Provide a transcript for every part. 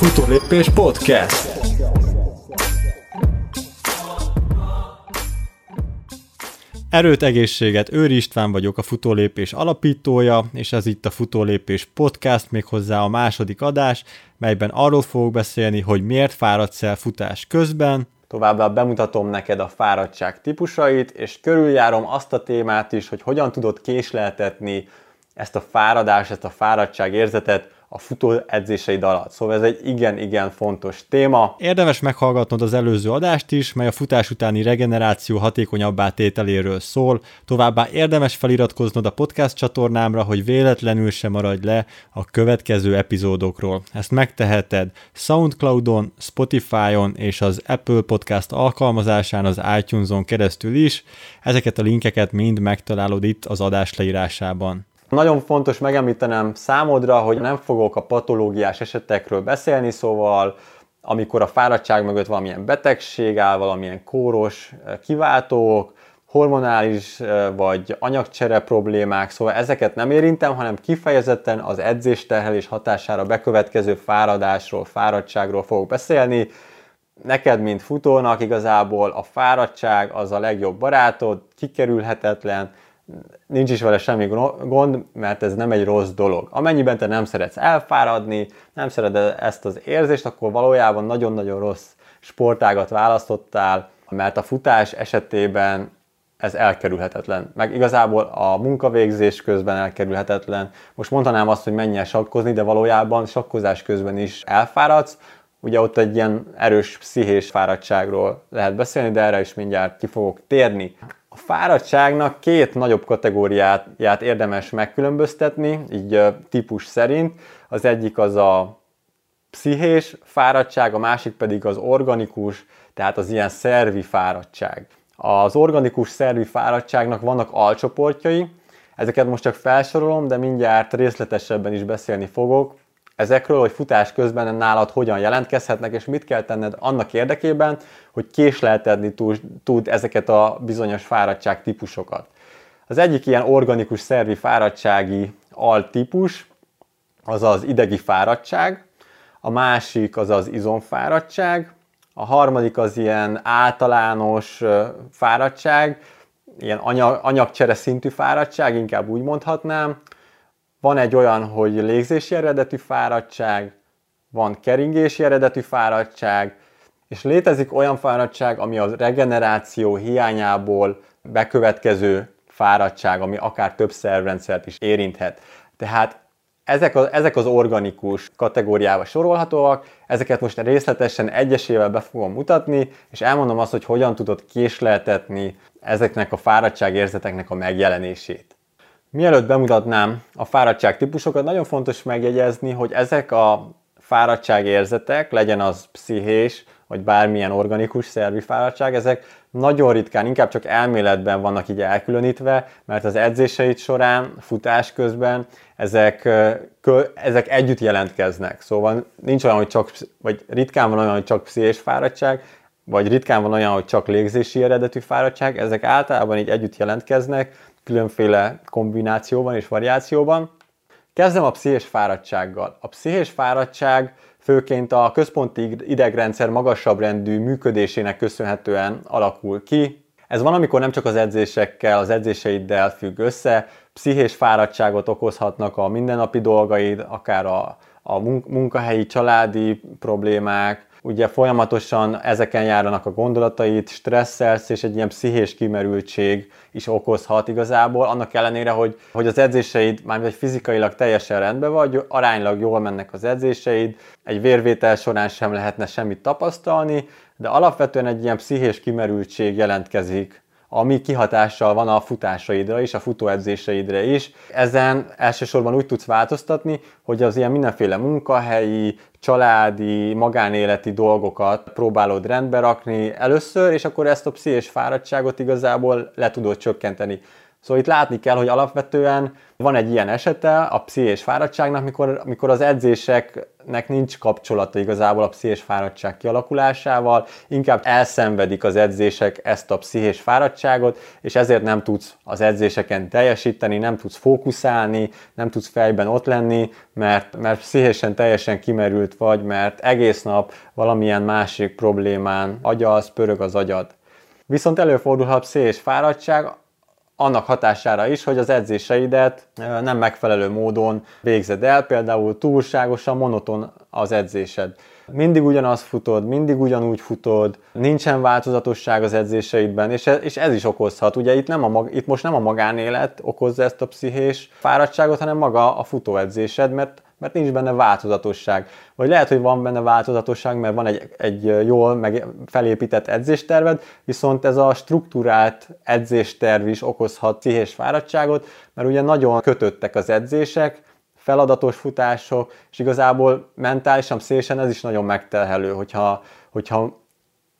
Futólépés Podcast. Erőt, egészséget, Őri István vagyok, a Futólépés alapítója, és ez itt a Futólépés Podcast, méghozzá a második adás, melyben arról fogok beszélni, hogy miért fáradsz el futás közben, Továbbá bemutatom neked a fáradtság típusait, és körüljárom azt a témát is, hogy hogyan tudod késleltetni ezt a fáradás, ezt a fáradtság érzetet a futó edzéseid alatt. Szóval ez egy igen-igen fontos téma. Érdemes meghallgatnod az előző adást is, mely a futás utáni regeneráció hatékonyabbá tételéről szól. Továbbá érdemes feliratkoznod a podcast csatornámra, hogy véletlenül se maradj le a következő epizódokról. Ezt megteheted Soundcloudon, Spotify-on és az Apple Podcast alkalmazásán az iTunes-on keresztül is. Ezeket a linkeket mind megtalálod itt az adás leírásában. Nagyon fontos megemlítenem számodra, hogy nem fogok a patológiás esetekről beszélni, szóval amikor a fáradtság mögött valamilyen betegség áll, valamilyen kóros eh, kiváltók, hormonális eh, vagy anyagcsere problémák, szóval ezeket nem érintem, hanem kifejezetten az edzésterhelés hatására bekövetkező fáradásról, fáradtságról fogok beszélni. Neked, mint futónak igazából a fáradtság az a legjobb barátod, kikerülhetetlen, nincs is vele semmi gond, mert ez nem egy rossz dolog. Amennyiben te nem szeretsz elfáradni, nem szereted ezt az érzést, akkor valójában nagyon-nagyon rossz sportágat választottál, mert a futás esetében ez elkerülhetetlen. Meg igazából a munkavégzés közben elkerülhetetlen. Most mondanám azt, hogy menj el sakkozni, de valójában sakkozás közben is elfáradsz. Ugye ott egy ilyen erős pszichés fáradtságról lehet beszélni, de erre is mindjárt ki fogok térni. A fáradtságnak két nagyobb kategóriáját érdemes megkülönböztetni, így típus szerint. Az egyik az a pszichés fáradtság, a másik pedig az organikus, tehát az ilyen szervi fáradtság. Az organikus szervi fáradtságnak vannak alcsoportjai, ezeket most csak felsorolom, de mindjárt részletesebben is beszélni fogok ezekről, hogy futás közben nálad hogyan jelentkezhetnek, és mit kell tenned annak érdekében, hogy késleltedni tud ezeket a bizonyos fáradtság típusokat. Az egyik ilyen organikus szervi fáradtsági altípus, az az idegi fáradtság, a másik az az izomfáradtság, a harmadik az ilyen általános fáradtság, ilyen anyag, anyagcsere szintű fáradtság, inkább úgy mondhatnám, van egy olyan, hogy légzési eredetű fáradtság, van keringési eredetű fáradtság, és létezik olyan fáradtság, ami a regeneráció hiányából bekövetkező fáradtság, ami akár több szervrendszert is érinthet. Tehát ezek, az, ezek az organikus kategóriába sorolhatóak, ezeket most részletesen egyesével be fogom mutatni, és elmondom azt, hogy hogyan tudod késleltetni ezeknek a fáradtságérzeteknek a megjelenését. Mielőtt bemutatnám a fáradtság típusokat, nagyon fontos megjegyezni, hogy ezek a fáradtságérzetek, legyen az pszichés, vagy bármilyen organikus szervi fáradtság, ezek nagyon ritkán, inkább csak elméletben vannak így elkülönítve, mert az edzéseid során, futás közben ezek, ezek együtt jelentkeznek. Szóval nincs olyan, hogy csak, vagy ritkán van olyan, hogy csak pszichés fáradtság, vagy ritkán van olyan, hogy csak légzési eredetű fáradtság, ezek általában így együtt jelentkeznek, különféle kombinációban és variációban. Kezdem a pszichés fáradtsággal. A pszichés fáradtság főként a központi idegrendszer magasabb rendű működésének köszönhetően alakul ki. Ez van, amikor nem csak az edzésekkel, az edzéseiddel függ össze, pszichés fáradtságot okozhatnak a mindennapi dolgaid, akár a, a munkahelyi, családi problémák, ugye folyamatosan ezeken járnak a gondolatait, stresszelsz, és egy ilyen pszichés kimerültség is okozhat igazából, annak ellenére, hogy, hogy az edzéseid már egy fizikailag teljesen rendben vagy, aránylag jól mennek az edzéseid, egy vérvétel során sem lehetne semmit tapasztalni, de alapvetően egy ilyen pszichés kimerültség jelentkezik ami kihatással van a futásaidra is, a futóedzéseidre is. Ezen elsősorban úgy tudsz változtatni, hogy az ilyen mindenféle munkahelyi, családi, magánéleti dolgokat próbálod rendbe rakni először, és akkor ezt a pszichés fáradtságot igazából le tudod csökkenteni. Szóval itt látni kell, hogy alapvetően van egy ilyen esete a pszichés fáradtságnak, mikor, mikor az edzéseknek nincs kapcsolata igazából a pszichés fáradtság kialakulásával, inkább elszenvedik az edzések ezt a pszichés fáradtságot, és ezért nem tudsz az edzéseken teljesíteni, nem tudsz fókuszálni, nem tudsz fejben ott lenni, mert, mert pszichésen teljesen kimerült vagy, mert egész nap valamilyen másik problémán agyalsz, pörög az agyad. Viszont előfordulhat pszichés fáradtság, annak hatására is, hogy az edzéseidet nem megfelelő módon végzed el, például túlságosan monoton az edzésed. Mindig ugyanaz futod, mindig ugyanúgy futod, nincsen változatosság az edzéseidben, és ez, és ez is okozhat. Ugye itt, nem a, itt most nem a magánélet okozza ezt a pszichés fáradtságot, hanem maga a futóedzésed, mert mert nincs benne változatosság. Vagy lehet, hogy van benne változatosság, mert van egy, egy jól meg felépített edzésterved, viszont ez a struktúrált edzésterv is okozhat pszichés fáradtságot, mert ugye nagyon kötöttek az edzések, feladatos futások, és igazából mentálisan, pszichésen ez is nagyon megtelhelő, hogyha, hogyha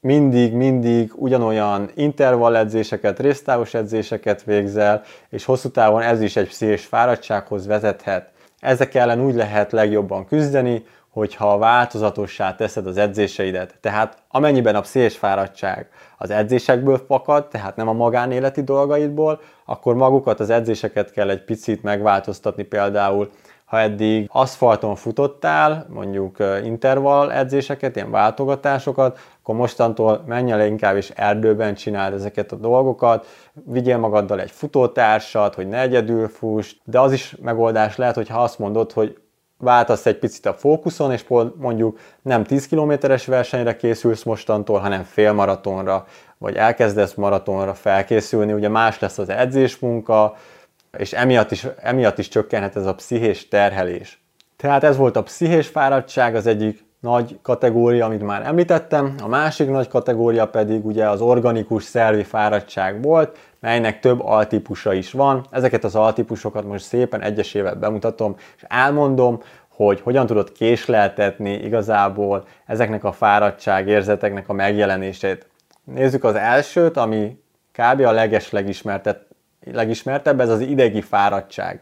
mindig, mindig ugyanolyan intervall edzéseket, résztávos edzéseket végzel, és hosszú távon ez is egy pszichés fáradtsághoz vezethet. Ezek ellen úgy lehet legjobban küzdeni, hogyha változatossá teszed az edzéseidet. Tehát amennyiben a pszichés fáradtság az edzésekből fakad, tehát nem a magánéleti dolgaidból, akkor magukat az edzéseket kell egy picit megváltoztatni például ha eddig aszfalton futottál, mondjuk intervall edzéseket, ilyen váltogatásokat, akkor mostantól menj el inkább is erdőben csináld ezeket a dolgokat, vigyél magaddal egy futótársat, hogy ne egyedül fuss, de az is megoldás lehet, hogyha azt mondod, hogy váltasz egy picit a fókuszon, és mondjuk nem 10 kilométeres versenyre készülsz mostantól, hanem félmaratonra, vagy elkezdesz maratonra felkészülni, ugye más lesz az edzésmunka, és emiatt is, emiatt is csökkenhet ez a pszichés terhelés. Tehát ez volt a pszichés fáradtság, az egyik nagy kategória, amit már említettem, a másik nagy kategória pedig ugye az organikus szervi fáradtság volt, melynek több altípusa is van. Ezeket az altípusokat most szépen egyesével bemutatom, és elmondom, hogy hogyan tudod késleltetni igazából ezeknek a fáradtság érzeteknek a megjelenését. Nézzük az elsőt, ami kb. a leges legismertebb ez az idegi fáradtság.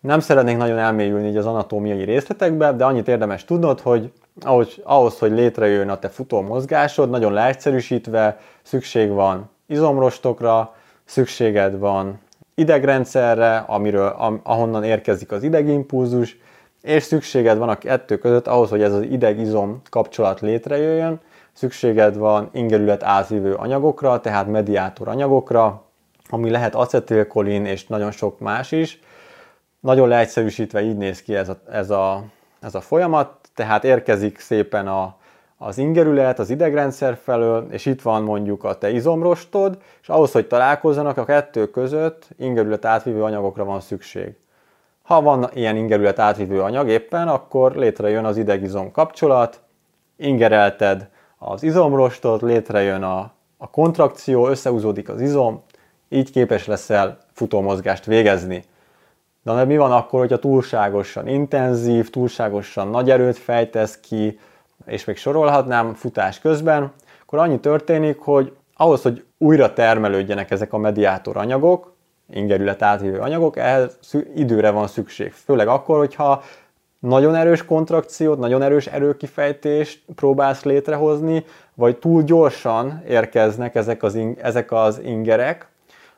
Nem szeretnék nagyon elmélyülni így az anatómiai részletekbe, de annyit érdemes tudnod, hogy ahhoz, ahhoz, hogy létrejön a te futó mozgásod, nagyon leegyszerűsítve szükség van izomrostokra, szükséged van idegrendszerre, amiről, ahonnan érkezik az idegimpulzus, és szükséged van a kettő között ahhoz, hogy ez az ideg-izom kapcsolat létrejöjjön, szükséged van ingerület átvívő anyagokra, tehát mediátor anyagokra, ami lehet acetilkolin és nagyon sok más is. Nagyon leegyszerűsítve így néz ki ez a, ez a, ez a folyamat, tehát érkezik szépen a, az ingerület az idegrendszer felől, és itt van mondjuk a te izomrostod, és ahhoz, hogy találkozzanak a kettő között ingerület átvívő anyagokra van szükség. Ha van ilyen ingerület átvívő anyag éppen, akkor létrejön az idegizom kapcsolat, ingerelted az izomrostot, létrejön a, a kontrakció, összehúzódik az izom, így képes leszel futómozgást végezni. De mi van akkor, hogyha túlságosan intenzív, túlságosan nagy erőt fejtesz ki, és még sorolhatnám futás közben, akkor annyi történik, hogy ahhoz, hogy újra termelődjenek ezek a mediátor anyagok, ingerület áthívő anyagok, ehhez időre van szükség. Főleg akkor, hogyha nagyon erős kontrakciót, nagyon erős erőkifejtést próbálsz létrehozni, vagy túl gyorsan érkeznek ezek az, ezek az ingerek,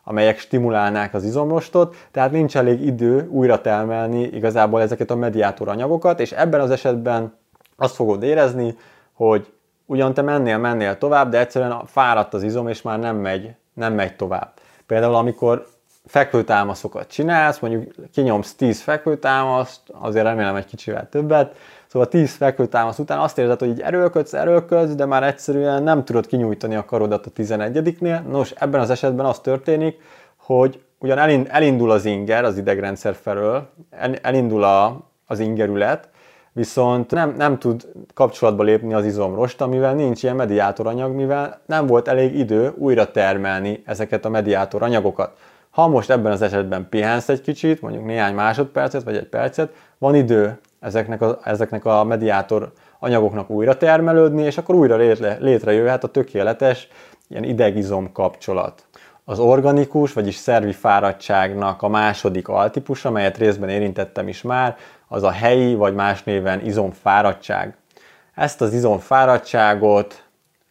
amelyek stimulálnák az izomrostot, tehát nincs elég idő újra termelni igazából ezeket a mediátor anyagokat, és ebben az esetben azt fogod érezni, hogy ugyan te mennél, mennél tovább, de egyszerűen fáradt az izom, és már nem megy, nem megy tovább. Például amikor fekvőtámaszokat csinálsz, mondjuk kinyomsz 10 fekvőtámaszt, azért remélem egy kicsivel többet, Szóval 10 fekvőtámasz után azt érzed, hogy így erőlködsz, erőlködsz, de már egyszerűen nem tudod kinyújtani a karodat a 11-nél. Nos, ebben az esetben az történik, hogy ugyan elindul az inger az idegrendszer felől, elindul a, az ingerület, viszont nem, nem tud kapcsolatba lépni az izomrost, amivel nincs ilyen mediátoranyag, mivel nem volt elég idő újra termelni ezeket a mediátoranyagokat. Ha most ebben az esetben pihensz egy kicsit, mondjuk néhány másodpercet vagy egy percet, van idő ezeknek a, ezeknek a mediátor anyagoknak újra termelődni, és akkor újra létre, létrejöhet a tökéletes ilyen idegizom kapcsolat. Az organikus, vagyis szervi fáradtságnak a második altípusa, amelyet részben érintettem is már, az a helyi, vagy más néven izomfáradtság. Ezt az izomfáradtságot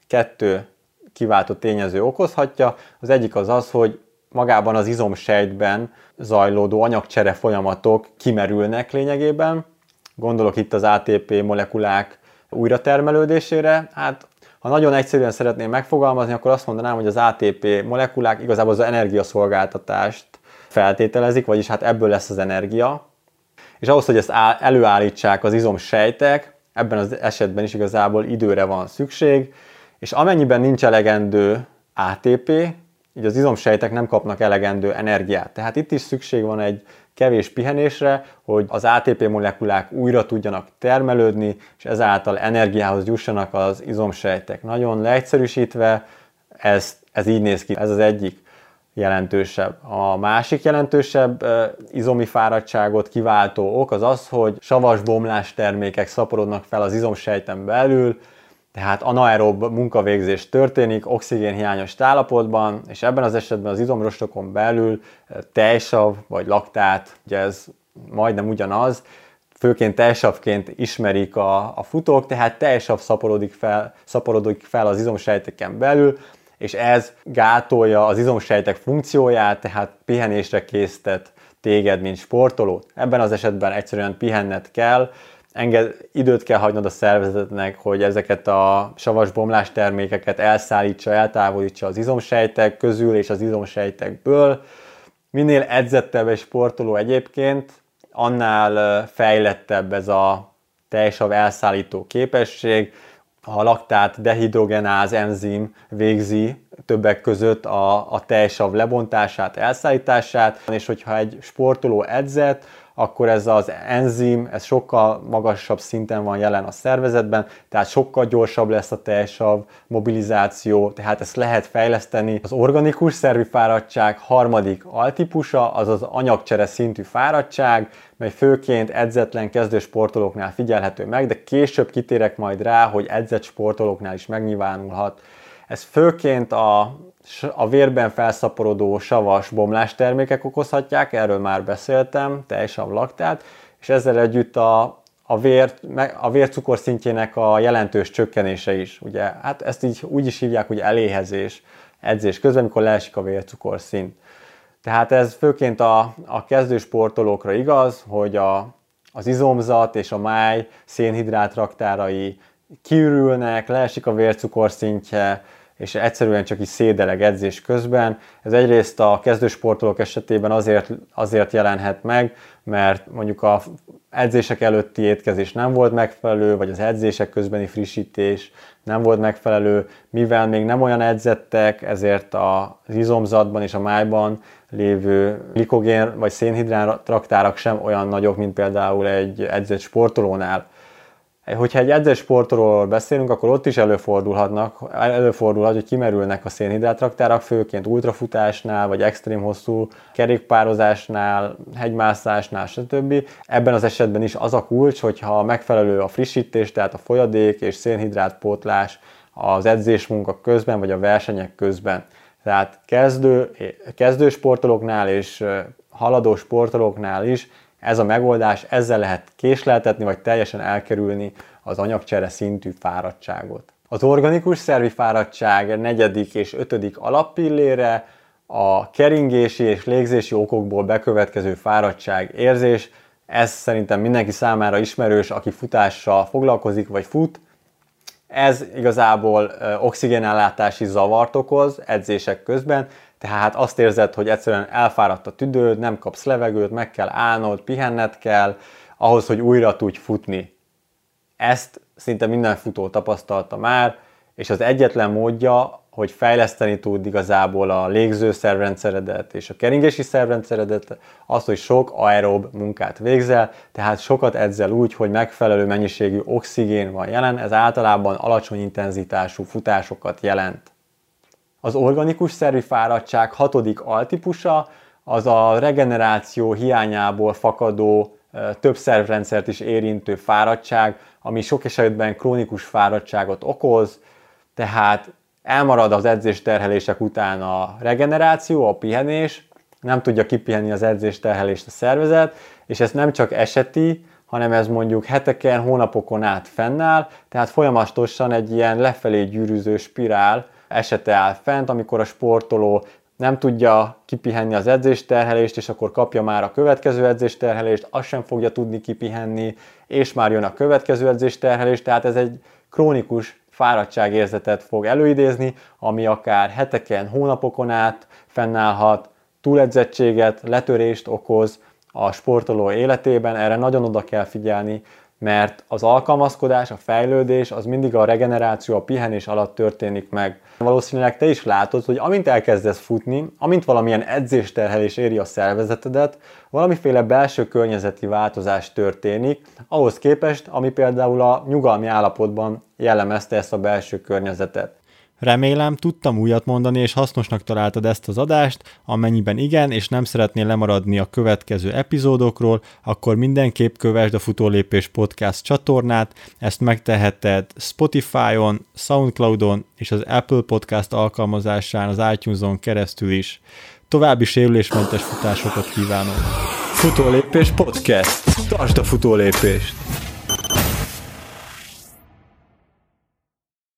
kettő kiváltó tényező okozhatja. Az egyik az az, hogy magában az izomsejtben zajlódó anyagcsere folyamatok kimerülnek lényegében. Gondolok itt az ATP molekulák újratermelődésére. Hát ha nagyon egyszerűen szeretném megfogalmazni, akkor azt mondanám, hogy az ATP molekulák igazából az energiaszolgáltatást feltételezik, vagyis hát ebből lesz az energia. És ahhoz, hogy ezt előállítsák az izomsejtek, ebben az esetben is igazából időre van szükség, és amennyiben nincs elegendő ATP, így az izomsejtek nem kapnak elegendő energiát. Tehát itt is szükség van egy kevés pihenésre, hogy az ATP molekulák újra tudjanak termelődni, és ezáltal energiához jussanak az izomsejtek. Nagyon leegyszerűsítve ez, ez így néz ki, ez az egyik jelentősebb. A másik jelentősebb izomi fáradtságot kiváltó ok az az, hogy savas bomlás termékek szaporodnak fel az izomsejten belül, tehát anaerob munkavégzés történik oxigénhiányos állapotban, és ebben az esetben az izomrostokon belül eh, tejsav vagy laktát, ugye ez majdnem ugyanaz, főként tejsavként ismerik a, a futók, tehát tejsav szaporodik fel, szaporodik fel az izomsejteken belül, és ez gátolja az izomsejtek funkcióját, tehát pihenésre késztet téged, mint sportolót. Ebben az esetben egyszerűen pihenned kell, enged, időt kell hagynod a szervezetnek, hogy ezeket a savas bomlás termékeket elszállítsa, eltávolítsa az izomsejtek közül és az izomsejtekből. Minél edzettebb egy sportoló egyébként, annál fejlettebb ez a tejsav elszállító képesség. A laktát dehidrogenáz enzim végzi többek között a, a tejsav lebontását, elszállítását, és hogyha egy sportoló edzett, akkor ez az enzim, ez sokkal magasabb szinten van jelen a szervezetben, tehát sokkal gyorsabb lesz a teljesav mobilizáció, tehát ezt lehet fejleszteni. Az organikus szervi fáradtság harmadik altípusa, az az anyagcsere szintű fáradtság, mely főként edzetlen kezdő sportolóknál figyelhető meg, de később kitérek majd rá, hogy edzett sportolóknál is megnyilvánulhat. Ez főként a a vérben felszaporodó savas bomlás termékek okozhatják, erről már beszéltem, teljesen laktát, és ezzel együtt a, a, vér, a vércukor szintjének a jelentős csökkenése is. Ugye, hát ezt így úgy is hívják, hogy eléhezés edzés közben, amikor leesik a vércukor szint. Tehát ez főként a, a kezdő sportolókra igaz, hogy a, az izomzat és a máj szénhidrát raktárai kiürülnek, leesik a vércukor szintje, és egyszerűen csak is szédeleg edzés közben. Ez egyrészt a kezdősportolók esetében azért, azért jelenhet meg, mert mondjuk a edzések előtti étkezés nem volt megfelelő, vagy az edzések közbeni frissítés nem volt megfelelő, mivel még nem olyan edzettek, ezért az izomzatban és a májban lévő glikogén vagy szénhidrát raktárak sem olyan nagyok, mint például egy edzett sportolónál. Hogyha egy edzett sportról beszélünk, akkor ott is előfordulhatnak, előfordulhat, hogy kimerülnek a szénhidrátraktárak, főként ultrafutásnál, vagy extrém hosszú kerékpározásnál, hegymászásnál, stb. Ebben az esetben is az a kulcs, hogyha megfelelő a frissítés, tehát a folyadék és szénhidrátpótlás az edzésmunka közben, vagy a versenyek közben. Tehát kezdő, kezdő sportolóknál és haladó sportolóknál is ez a megoldás, ezzel lehet késleltetni, vagy teljesen elkerülni az anyagcsere szintű fáradtságot. Az organikus szervi fáradtság negyedik és ötödik alappillére a keringési és légzési okokból bekövetkező fáradtság érzés. Ez szerintem mindenki számára ismerős, aki futással foglalkozik vagy fut. Ez igazából oxigénellátási zavart okoz edzések közben, tehát azt érzed, hogy egyszerűen elfáradt a tüdőd, nem kapsz levegőt, meg kell állnod, pihenned kell, ahhoz, hogy újra tudj futni. Ezt szinte minden futó tapasztalta már, és az egyetlen módja, hogy fejleszteni tud igazából a légző szervrendszeredet és a keringési szervrendszeredet, az, hogy sok aerob munkát végzel, tehát sokat edzel úgy, hogy megfelelő mennyiségű oxigén van jelen, ez általában alacsony intenzitású futásokat jelent. Az organikus szervi fáradtság hatodik altípusa az a regeneráció hiányából fakadó több szervrendszert is érintő fáradtság, ami sok esetben krónikus fáradtságot okoz, tehát elmarad az edzésterhelések után a regeneráció, a pihenés, nem tudja kipihenni az edzésterhelést a szervezet, és ez nem csak eseti, hanem ez mondjuk heteken, hónapokon át fennáll, tehát folyamatosan egy ilyen lefelé gyűrűző spirál esete áll fent, amikor a sportoló nem tudja kipihenni az edzésterhelést, és akkor kapja már a következő edzésterhelést, azt sem fogja tudni kipihenni, és már jön a következő edzésterhelés, tehát ez egy krónikus fáradtságérzetet fog előidézni, ami akár heteken, hónapokon át fennállhat, túledzettséget, letörést okoz a sportoló életében, erre nagyon oda kell figyelni, mert az alkalmazkodás, a fejlődés az mindig a regeneráció, a pihenés alatt történik meg. Valószínűleg te is látod, hogy amint elkezdesz futni, amint valamilyen edzésterhelés éri a szervezetedet, valamiféle belső környezeti változás történik, ahhoz képest, ami például a nyugalmi állapotban jellemezte ezt a belső környezetet. Remélem, tudtam újat mondani, és hasznosnak találtad ezt az adást, amennyiben igen, és nem szeretnél lemaradni a következő epizódokról, akkor mindenképp kövesd a Futólépés Podcast csatornát, ezt megteheted Spotify-on, Soundcloud-on és az Apple Podcast alkalmazásán, az iTunes-on keresztül is. További sérülésmentes futásokat kívánok! Futólépés Podcast. Tartsd a futólépést!